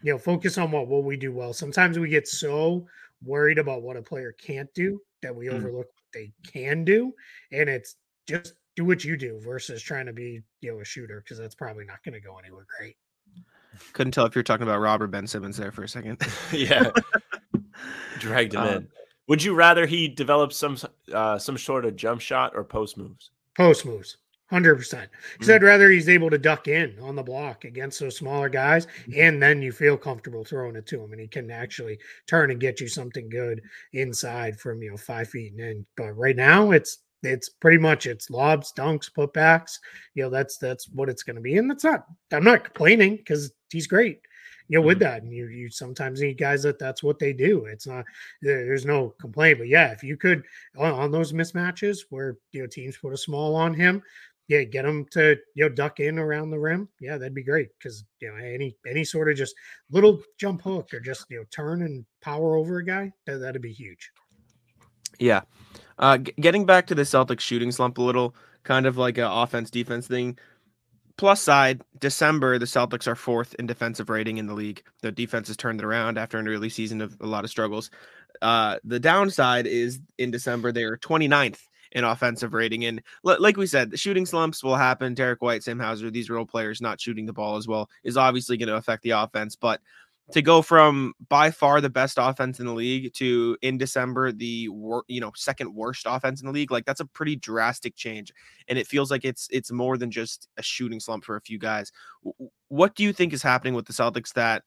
you know focus on what what we do well. Sometimes we get so worried about what a player can't do that we Mm. overlook what they can do, and it's just do what you do versus trying to be you know a shooter because that's probably not going to go anywhere great. Couldn't tell if you're talking about Rob or Ben Simmons there for a second. <laughs> yeah, dragged him Um, in. Would you rather he develop some uh, some sort of jump shot or post moves? Post moves. Hundred percent. Because Mm. I'd rather he's able to duck in on the block against those smaller guys, and then you feel comfortable throwing it to him, and he can actually turn and get you something good inside from you know five feet and in. But right now, it's it's pretty much it's lobs, dunks, putbacks. You know that's that's what it's going to be, and that's not. I'm not complaining because he's great. You know, with mm-hmm. that, and you you sometimes need guys that that's what they do. It's not there's no complaint, but yeah, if you could on, on those mismatches where you know teams put a small on him, yeah, get him to you know duck in around the rim. Yeah, that'd be great because you know any any sort of just little jump hook or just you know turn and power over a guy that, that'd be huge. Yeah. Uh, g- getting back to the Celtics shooting slump a little, kind of like an offense defense thing. Plus side, December, the Celtics are fourth in defensive rating in the league. The defense has turned it around after an early season of a lot of struggles. Uh, the downside is in December, they are 29th in offensive rating. And li- like we said, the shooting slumps will happen. Derrick White, Sam Hauser, these role players not shooting the ball as well is obviously going to affect the offense. But to go from by far the best offense in the league to in December the wor- you know second worst offense in the league like that's a pretty drastic change and it feels like it's it's more than just a shooting slump for a few guys what do you think is happening with the Celtics that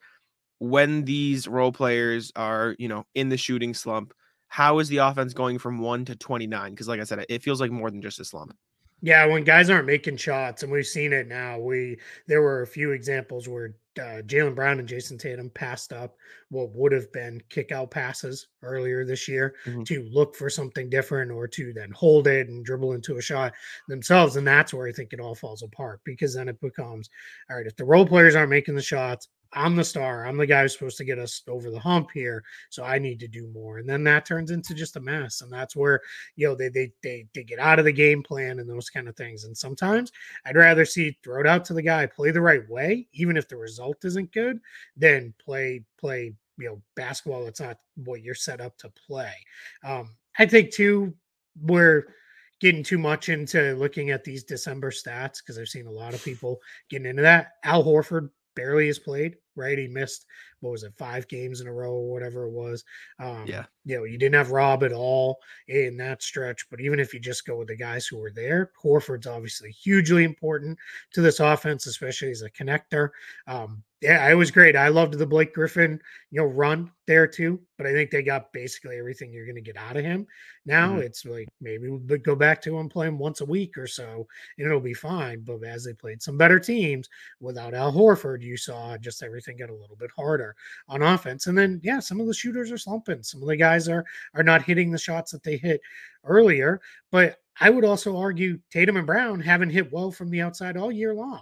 when these role players are you know in the shooting slump how is the offense going from 1 to 29 because like I said it feels like more than just a slump Yeah, when guys aren't making shots, and we've seen it now. We there were a few examples where uh, Jaylen Brown and Jayson Tatum passed up what would have been kick out passes earlier this year Mhm. to look for something different or to then hold it and dribble into a shot themselves. And that's where I think it all falls apart because then it becomes all right, if the role players aren't making the shots, I'm the star. I'm the guy who's supposed to get us over the hump here. So I need to do more. And then that turns into just a mess. And that's where, you know, they they they, they get out of the game plan and those kind of things. And sometimes I'd rather see throw it out to the guy, play the right way, even if the result isn't good, than play play you know basketball that's not what you're set up to play. Um, I think too we're getting too much into looking at these December stats because I've seen a lot of people getting into that. Al Horford barely has played, right? He missed what was it, five games in a row or whatever it was. Um, Yeah. you know, you didn't have Rob at all in that stretch, but even if you just go with the guys who were there, Horford's obviously hugely important to this offense, especially as a connector. Um, yeah, it was great. I loved the Blake Griffin, you know, run there too. But I think they got basically everything you're going to get out of him. Now Mhm. it's like maybe we'll go back to him playing once a week or so, and it'll be fine. But as they played some better teams without Al Horford, you saw just everything get a little bit harder on offense. And then yeah, some of the shooters are slumping. Some of the guys are are not hitting the shots that they hit earlier. But I would also argue Tatum and Brown haven't hit well from the outside all year long.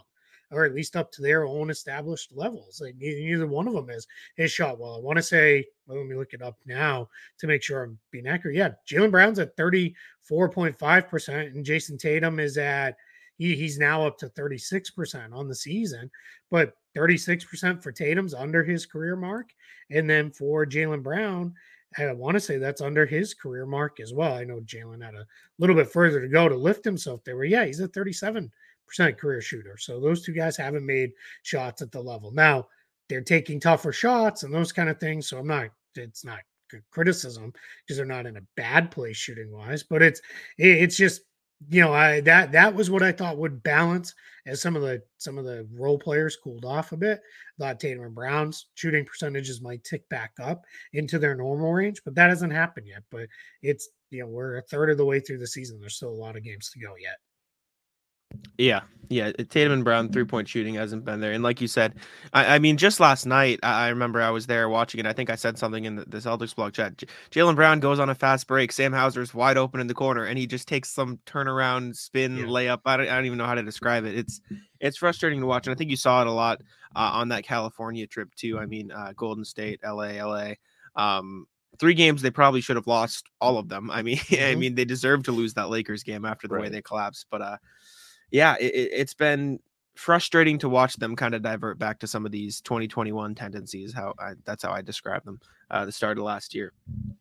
Or at least up to their own established levels. Like neither, one of them is his shot well. I want to say, well, let me look it up now to make sure I'm being accurate. Yeah, Jaylen Brown's at 34.5%, and Jayson Tatum is at he, he's now up to 36% on the season, but 36% for Tatum's under his career mark. And then for Jaylen Brown, I want to say that's under his career mark as well. I know Jaylen had a little bit further to go to lift himself there. Yeah, he's at 37% career shooter. So those two guys haven't made shots at the level. Now they're taking tougher shots and those kind of things. So I'm not, it's not good criticism because they're not in a bad place shooting wise, but it's, it's just you know, I that that was what I thought would balance as some of the some of the role players cooled off a bit. I thought Tatum and Brown's shooting percentages might tick back up into their normal range, but that hasn't happened yet. But it's you know, we're a third of the way through the season. There's still a lot of games to go yet. Yeah, yeah. Tatum and Brown three point shooting hasn't been there, and like you said, I, I mean, just last night, I, I, remember I was there watching it. I think I said something in the, the Celtics blog chat. J- Jaylen Brown goes on a fast break. Sam Hauser's wide open in the corner, and he just takes some turnaround spin yeah. layup. I don't, I don't even know how to describe it. It's it's frustrating to watch, and I think you saw it a lot uh, on that California trip too. I mean, uh, Golden State, L.A., L.A. Um, three games they probably should have lost all of them. I mean, <laughs> mm-hmm. I mean they deserve to lose that Lakers game after the right. way they collapsed, but uh yeah, it, it's been frustrating to watch them kind of divert back to some of these 2021 tendencies. How I, that's how I describe them. Uh, the start of last year.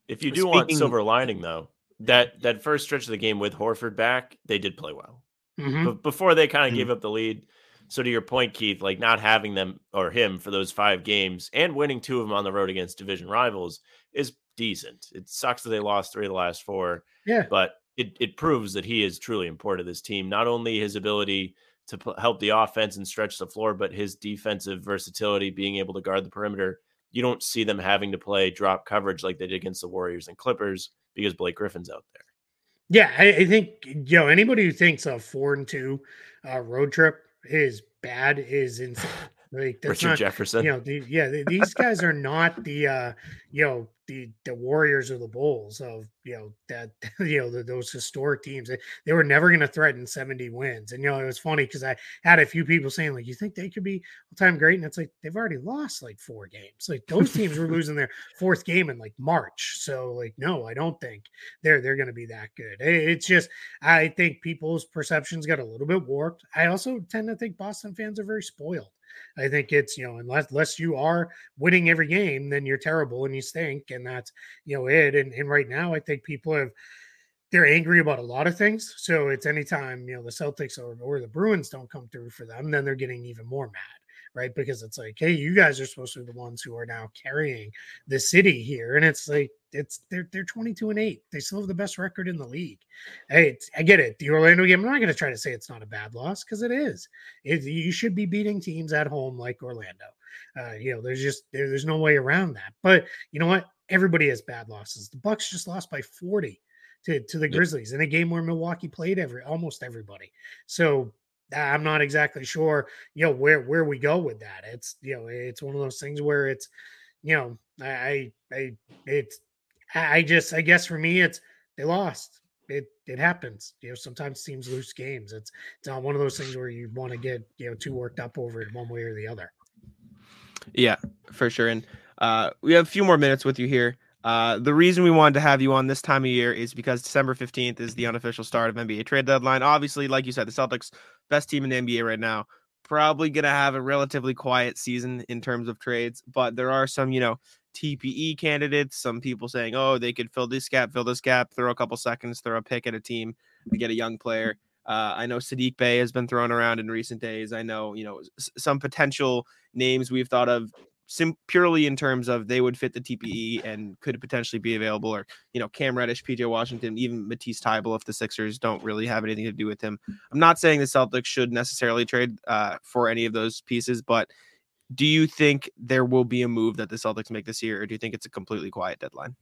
If you do Speaking, want silver lining, though, that that first stretch of the game with Horford back, they did play well. Mm-hmm. But before they kind of mm-hmm. gave up the lead. So to your point, Keith, like not having them or him for those five games and winning two of them on the road against division rivals is decent. It sucks that they lost three of the last four. Yeah. But it, it proves that he is truly important to this team. Not only his ability to p- help the offense and stretch the floor, but his defensive versatility, being able to guard the perimeter. You don't see them having to play drop coverage like they did against the Warriors and Clippers because Blake Griffin's out there. Yeah, I, I think you know anybody who thinks a four and two uh, road trip is bad is insane. Like that's Richard not, Jefferson. You know, the, yeah, the, these guys are not the uh, you know the the Warriors or the Bulls of you know that <laughs> you know the, those historic teams. They, they were never going to threaten 70 wins. And you know, it was funny because I had a few people saying like, "You think they could be all time great?" And it's like they've already lost like four games. Like those teams were losing their <laughs> fourth game in like March. So like, no, I don't think they're they're going to be that good. It's just I think people's perceptions got a little bit warped. I also tend to think Boston fans are very spoiled. I think it's you know unless unless you are winning every game, then you're terrible and you stink, and that's you know it. And and right now, I think people have they're angry about a lot of things. So it's anytime you know the Celtics or, or the Bruins don't come through for them, then they're getting even more mad right? Because it's like, hey, you guys are supposed to be the ones who are now carrying the city here, and it's like it's they're they're 22 and 8. They still have the best record in the league. Hey, I get it. The Orlando game, I'm not going to try to say it's not a bad loss because it is. It, you should be beating teams at home like Orlando. Uh, you know, there's just there, there's no way around that. But you know what? Everybody has bad losses. The Bucks just lost by 40 to, to the Grizzlies in a game where Milwaukee played every almost everybody. So I'm not exactly sure, you know, where where we go with that. It's you know, it's one of those things where it's, you know, I I it's I just I guess for me it's they lost. It it happens. You know, sometimes teams lose games. It's it's not one of those things where you want to get you know too worked up over it one way or the other. Yeah, for sure. And uh, we have a few more minutes with you here. Uh, the reason we wanted to have you on this time of year is because December 15th is the unofficial start of NBA trade deadline. Obviously, like you said, the Celtics, best team in the NBA right now, probably going to have a relatively quiet season in terms of trades, but there are some, you know, TPE candidates, some people saying, oh, they could fill this gap, fill this gap, throw a couple seconds, throw a pick at a team to get a young player. Uh, I know Sadiq Bey has been thrown around in recent days. I know, you know, some potential names we've thought of sim- purely in terms of they would fit the TPE and could potentially be available, or you know Cam Reddish, PJ Washington, even Matisse Thybulle if the Sixers don't really have anything to do with him. I'm not saying the Celtics should necessarily trade uh, for any of those pieces, but do you think there will be a move that the Celtics make this year, or do you think it's a completely quiet deadline?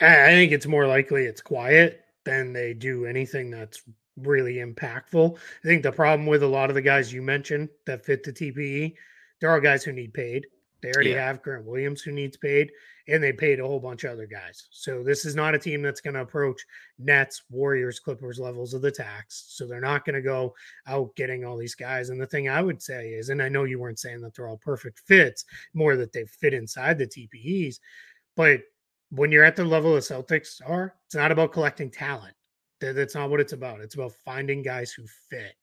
I think it's more likely it's quiet than they do anything that's really impactful. I think the problem with a lot of the guys you mentioned that fit the TPE, there are guys who need paid They already Yeah. have Grant Williams who needs paid, and they paid a whole bunch of other guys. So this is not a team that's going to approach Nets, Warriors, Clippers levels of the tax. So they're not going to go out getting all these guys. And the thing I would say is, and I know you weren't saying that they're all perfect fits, more that they fit inside the TPEs, but when you're at the level the Celtics are, it's not about collecting talent. That's not what it's about. It's about finding guys who fit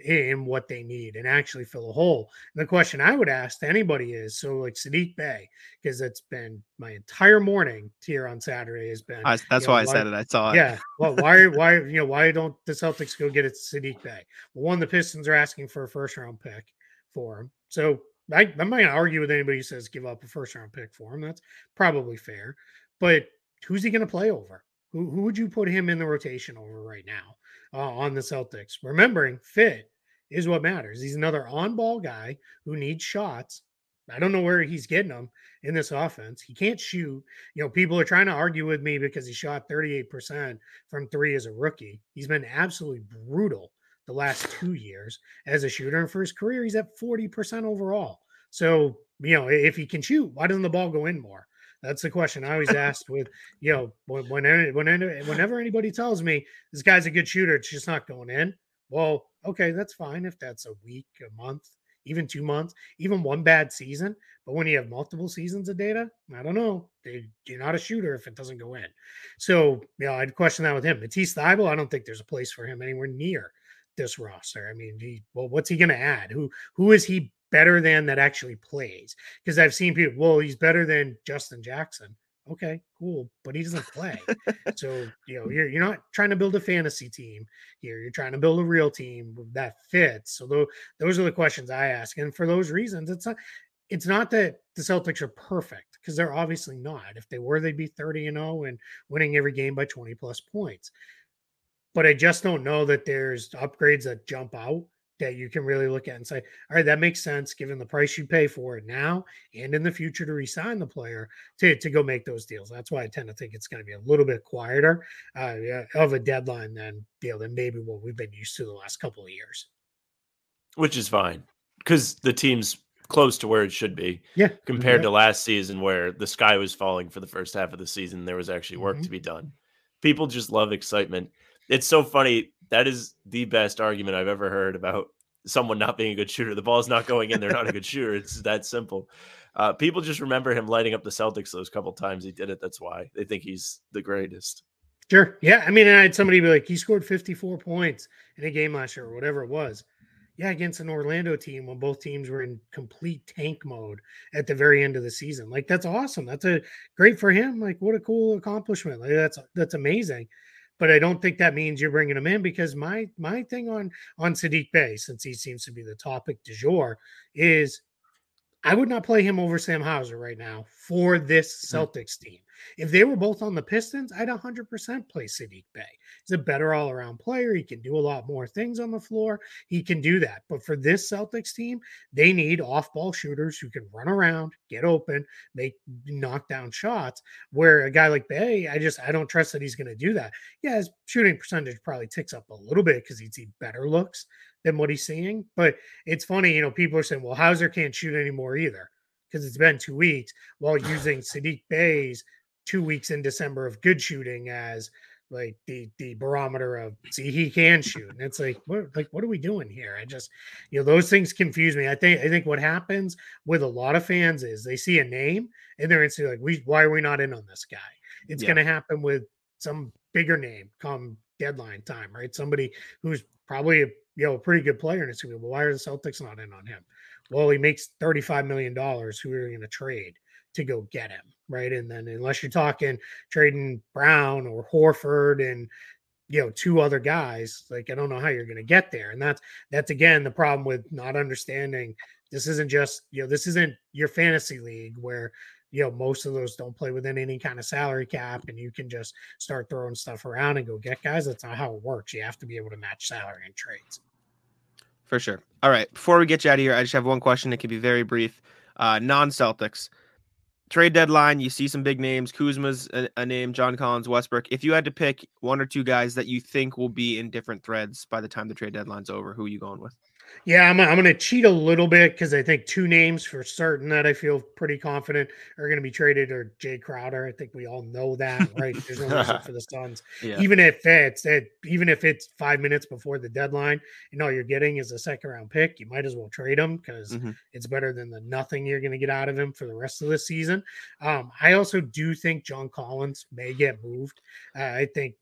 in what they need and actually fill a hole. And the question I would ask to anybody is so like Sadiq Bey, because it's been my entire morning here on Saturday has been I, that's you know, why I said it. I saw it. yeah. Well, why why you know why don't the Celtics go get it Sadiq Bey? Well, one, the Pistons are asking for a first round pick for him. So I, not gonna argue with anybody who says give up a first round pick for him. That's probably fair. But who's he gonna play over? Who who would you put him in the rotation over right now uh, on the Celtics? Remembering fit is what matters. He's another on ball guy who needs shots. I don't know where he's getting them in this offense. He can't shoot. You know, people are trying to argue with me because he shot 38% from three as a rookie. He's been absolutely brutal the last two years as a shooter. And for his career, he's at 40% overall. So, you know, if he can shoot, why doesn't the ball go in more? That's the question I always asked with, you know, when, whenever, anybody tells me this guy's a good shooter, it's just not going in. Well, okay, that's fine if that's a week, a month, even two months, even one bad season. But when you have multiple seasons of data, I don't know. They, you're not a shooter if it doesn't go in. So, you know, I'd question that with him. Matisse Thybulle, I don't think there's a place for him anywhere near this roster. I mean, he, well, what's he going to add? Who who is he better than that actually plays? Because I've seen people, well, he's better than Justin Jackson. Okay, cool, but he doesn't play. <laughs> so you know, you're you're not trying to build a fantasy team here. You're trying to build a real team that fits. So those those are the questions I ask, and for those reasons, it's not it's not that the Celtics are perfect because they're obviously not. If they were, they'd be 30 and 0 and winning every game by 20 plus points. But I just don't know that there's upgrades that jump out that you can really look at and say, all right, that makes sense given the price you pay for it now and in the future to resign the player to, to go make those deals. That's why I tend to think it's going to be a little bit quieter uh, of a deadline than you know, than maybe what we've been used to the last couple of years. which is fine because the team's close to where it should be Yeah, compared yeah. to last season where the sky was falling for the first half of the season. There was actually work Mhm. to be done. People just love excitement. It's so funny. That is the best argument I've ever heard about someone not being a good shooter. The ball's not going in. They're not a good shooter. It's <laughs> that simple. Uh, people just remember him lighting up the Celtics those couple times he did it. That's why they think he's the greatest. Sure. Yeah. I mean, I had somebody be like, he scored 54 points in a game last year or whatever it was. Yeah, against an Orlando team when both teams were in complete tank mode at the very end of the season. Like that's awesome. That's a great for him. Like what a cool accomplishment. Like that's that's amazing. But I don't think that means you're bringing him in because my my thing on on Sadiq Bey, since he seems to be the topic du jour, is I would not play him over Sam Hauser right now for this mm. Celtics team. If they were both on the Pistons, I'd 100% play Sadiq Bey. He's a better all around player. He can do a lot more things on the floor. He can do that. But for this Celtics team, they need off ball shooters who can run around, get open, make knockdown shots. Where a guy like Bey, I just, I don't trust that he's going to do that. Yeah, his shooting percentage probably ticks up a little bit because he'd see better looks than what he's seeing. But it's funny, you know, people are saying, well, Hauser can't shoot anymore either because it's been two weeks while using Sadiq Bey's two weeks in December of good shooting as like the the barometer of see he can shoot. And it's like what like what are we doing here? I just you know those things confuse me. I think i think what happens with a lot of fans is they see a name and they're instantly like we why are we not in on this guy? It's Yeah. going to happen with some bigger name come deadline time right? Somebody who's probably a you know a pretty good player and it's going to be well, why are the celtics not in on him? Well he makes 35 million dollars who are you going to trade to go get him, right? And then unless you're talking trading Brown or Horford and you know two other guys, like I don't know how you're going to get there. And that's that's again the problem with not understanding this isn't just you know this isn't your fantasy league where you know most of those don't play within any kind of salary cap and you can just start throwing stuff around and go get guys. That's not how it works. You have to be able to match salary and trades. For sure. All right. Before we get you out of here, I just have one question. It can be very brief. Uh, non Celtics trade deadline. You see some big names. Kuzma's a, a name. John Collins, Westbrook. If you had to pick one or two guys that you think will be in different threads by the time the trade deadline's over, who are you going with? Yeah, I'm, I'm going to cheat a little bit because I think two names for certain that I feel pretty confident are going to be traded are Jay Crowder. I think we all know that, right? <laughs> There's no reason for the Suns, Yeah. even if it's it, even if it's five minutes before the deadline, and all you're getting is a second round pick, you might as well trade him because Mhm. it's better than the nothing you're going to get out of him for the rest of the season. Um, I also do think John Collins may get moved. Uh, I think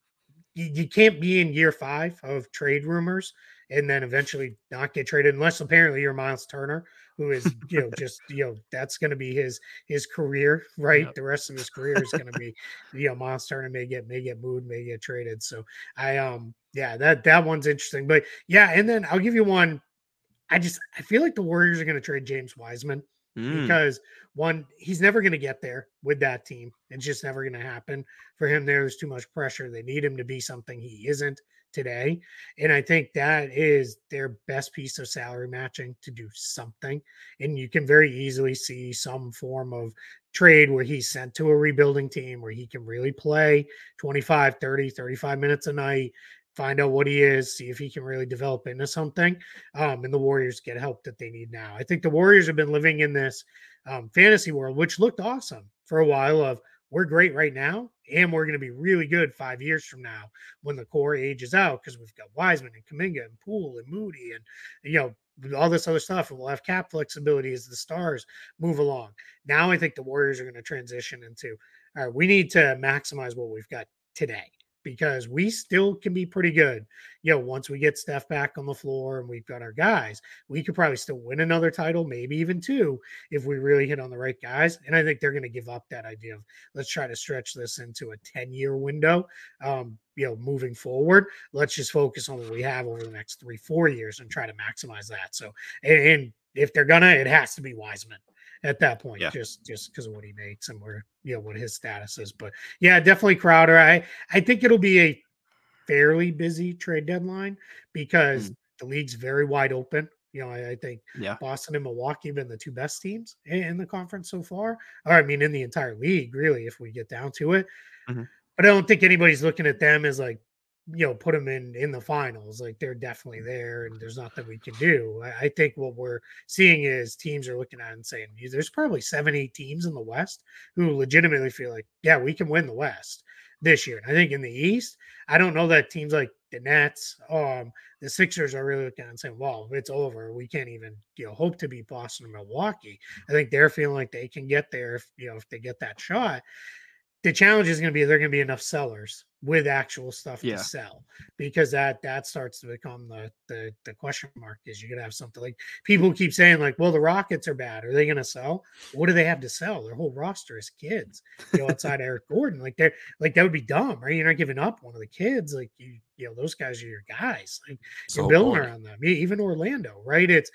you, you can't be in year five of trade rumors and then eventually not get traded unless apparently you're Miles Turner, who is you know just you know that's going to be his his career, right? Yep. The rest of his career is going to be you know Miles Turner may get may get moved, may get traded. So I um yeah that that one's interesting, but yeah, and then I'll give you one. I just I feel like the Warriors are going to trade James Wiseman Mm. because one, he's never going to get there with that team. It's just never going to happen for him. There's too much pressure. They need him to be something he isn't today. And I think that is their best piece of salary matching to do something. And you can very easily see some form of trade where he's sent to a rebuilding team where he can really play 25, 30, 35 minutes a night. Find out what he is, see if he can really develop into something um, and the Warriors get help that they need now. I think the Warriors have been living in this um, fantasy world, which looked awesome for a while. Of we're great right now, and we're going to be really good five years from now when the core ages out because we've got Wiseman and Kuminga and Poole and Moody and you know all this other stuff, and we'll have cap flexibility as the stars move along. Now I think the Warriors are going to transition into all right. We need to maximize what we've got today because we still can be pretty good. You know, once we get Steph back on the floor and we've got our guys, we could probably still win another title, maybe even two, if we really hit on the right guys. And I think they're going to give up that idea of let's try to stretch this into a 10 year window. Um, you know, moving forward, let's just focus on what we have over the next three, four years and try to maximize that. So, and, and if they're gonna, it has to be Wiseman at that point, Yeah. just just because of what he makes and where you know what his status is. But yeah, definitely Crowder. I I think it'll be a fairly busy trade deadline because the league's very wide open. You know, I, I think Yeah. Boston and Milwaukee have been the two best teams in, in the conference so far. Or I mean, in the entire league, really, if we get down to it. Mhm. But I don't think anybody's looking at them as like, you know, put them in in the finals. Like they're definitely there, and there's nothing we can do. I, I think what we're seeing is teams are looking at it and saying, there's probably seven, eight teams in the West who legitimately feel like, yeah, we can win the West this year. And I think in the East, I don't know that teams like the Nets, um, the Sixers are really looking at and saying, well, it's over. We can't even, you know, hope to beat Boston or Milwaukee. I think they're feeling like they can get there if, you know, if they get that shot. The challenge is going to be there going to be enough sellers with actual stuff Yeah. to sell because that that starts to become the the, the question mark is you're going to have something like people keep saying like well the rockets are bad are they going to sell what do they have to sell their whole roster is kids you know outside <laughs> eric gordon like they're like that would be dumb right you're not giving up one of the kids like you you know those guys are your guys like It's you're building point. around them even orlando right it's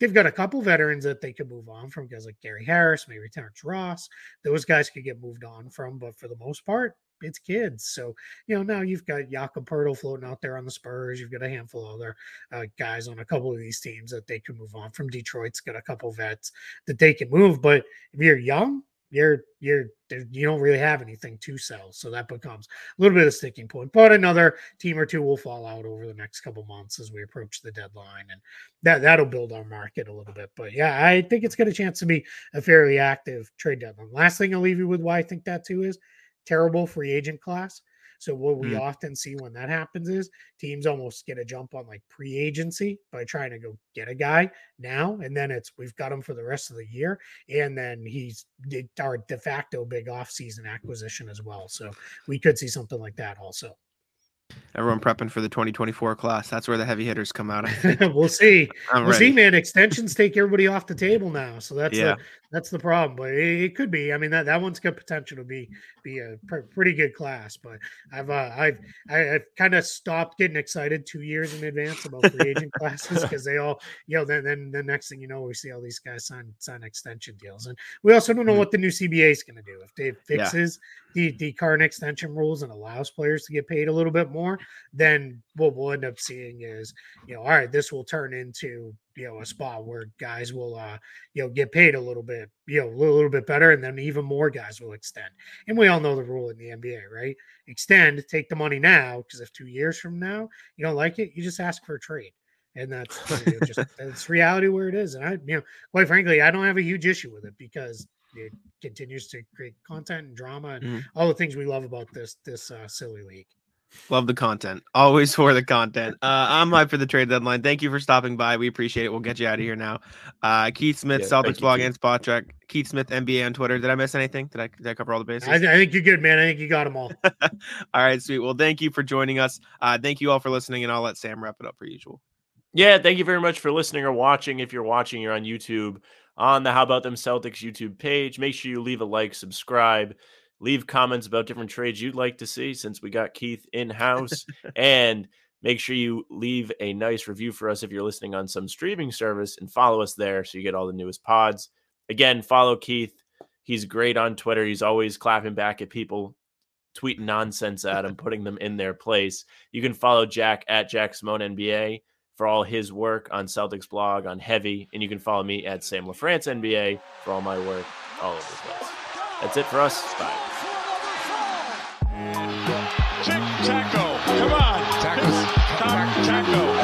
they've got a couple veterans that they could move on from guys like gary harris maybe terrence ross those guys could get moved on from but for the most part it's kids so you know, now you've got Jakob Poeltl floating out there on the Spurs. You've got a handful of other uh, guys on a couple of these teams that they can move on from. Detroit's got a couple vets that they can move, but if you're young, you're you're you don't really have anything to sell, so that becomes a little bit of a sticking point. But another team or two will fall out over the next couple months as we approach the deadline, and that that'll build our market a little bit. But yeah, I think it's got a chance to be a fairly active trade deadline. Last thing I'll leave you with why I think that too is terrible free agent class. So what we Mm. often see when that happens is teams almost get a jump on like pre-agency by trying to go get a guy now, and then it's we've got him for the rest of the year, and then he's our de facto big off-season acquisition as well. So we could see something like that also. Everyone prepping for the 2024 class. That's where the heavy hitters come out. <laughs> We'll see. I'm We'll see, man. Extensions take everybody off the table now, so that's Yeah. the that's the problem. But it, it could be. I mean, that, that one's got potential to be be a pr- pretty good class. But I've uh, I've I, I've kind of stopped getting excited two years in advance about free <laughs> agent classes because they all you know then then the next thing you know we see all these guys sign sign extension deals, and we also don't know Mhm. what the new CBA is going to do if they Yeah. fixes the the current extension rules and allows players to get paid a little bit more. Then what we'll end up seeing is you know all right this will turn into you know a spot where guys will uh you know get paid a little bit you know a little, little bit better and then even more guys will extend and we all know the rule in the nba right extend take the money now because if two years from now you don't like it you just ask for a trade and that's you know, just <laughs> that's reality where it is. And I, you know, quite frankly, I don't have a huge issue with it because it continues to create content and drama and Mhm. all the things we love about this this uh, silly league. Love the content. Always <laughs> for the content. Uh, I'm hyped for the trade deadline. Thank you for stopping by. We appreciate it. We'll get you out of here now. Uh, Keith Smith, Yeah, Celtics you, blog Keith. and Spotrac. Keith Smith NBA on Twitter. Did I miss anything? Did I, did I cover all the bases? I, I think you're good, man. I think you got them all. <laughs> all right, sweet. Well, thank you for joining us. Uh, thank you all for listening, and I'll let Sam wrap it up per usual. Yeah, thank you very much for listening or watching. If you're watching, you're on YouTube on the How About Them Celtics YouTube page. Make sure you leave a like, subscribe, leave comments about different trades you'd like to see since we got Keith in house. <laughs> and make sure you leave a nice review for us if you're listening on some streaming service and follow us there so you get all the newest pods. Again, follow Keith. He's great on Twitter. He's always clapping back at people tweeting nonsense at him, putting them in their place. You can follow Jack at Jack Simone NBA for all his work on Celtics blog on Heavy, and you can follow me at Sam LaFrance NBA for all my work all over the place. That's it for us. Bye. Tic taco. Come on. Taco's, Taco.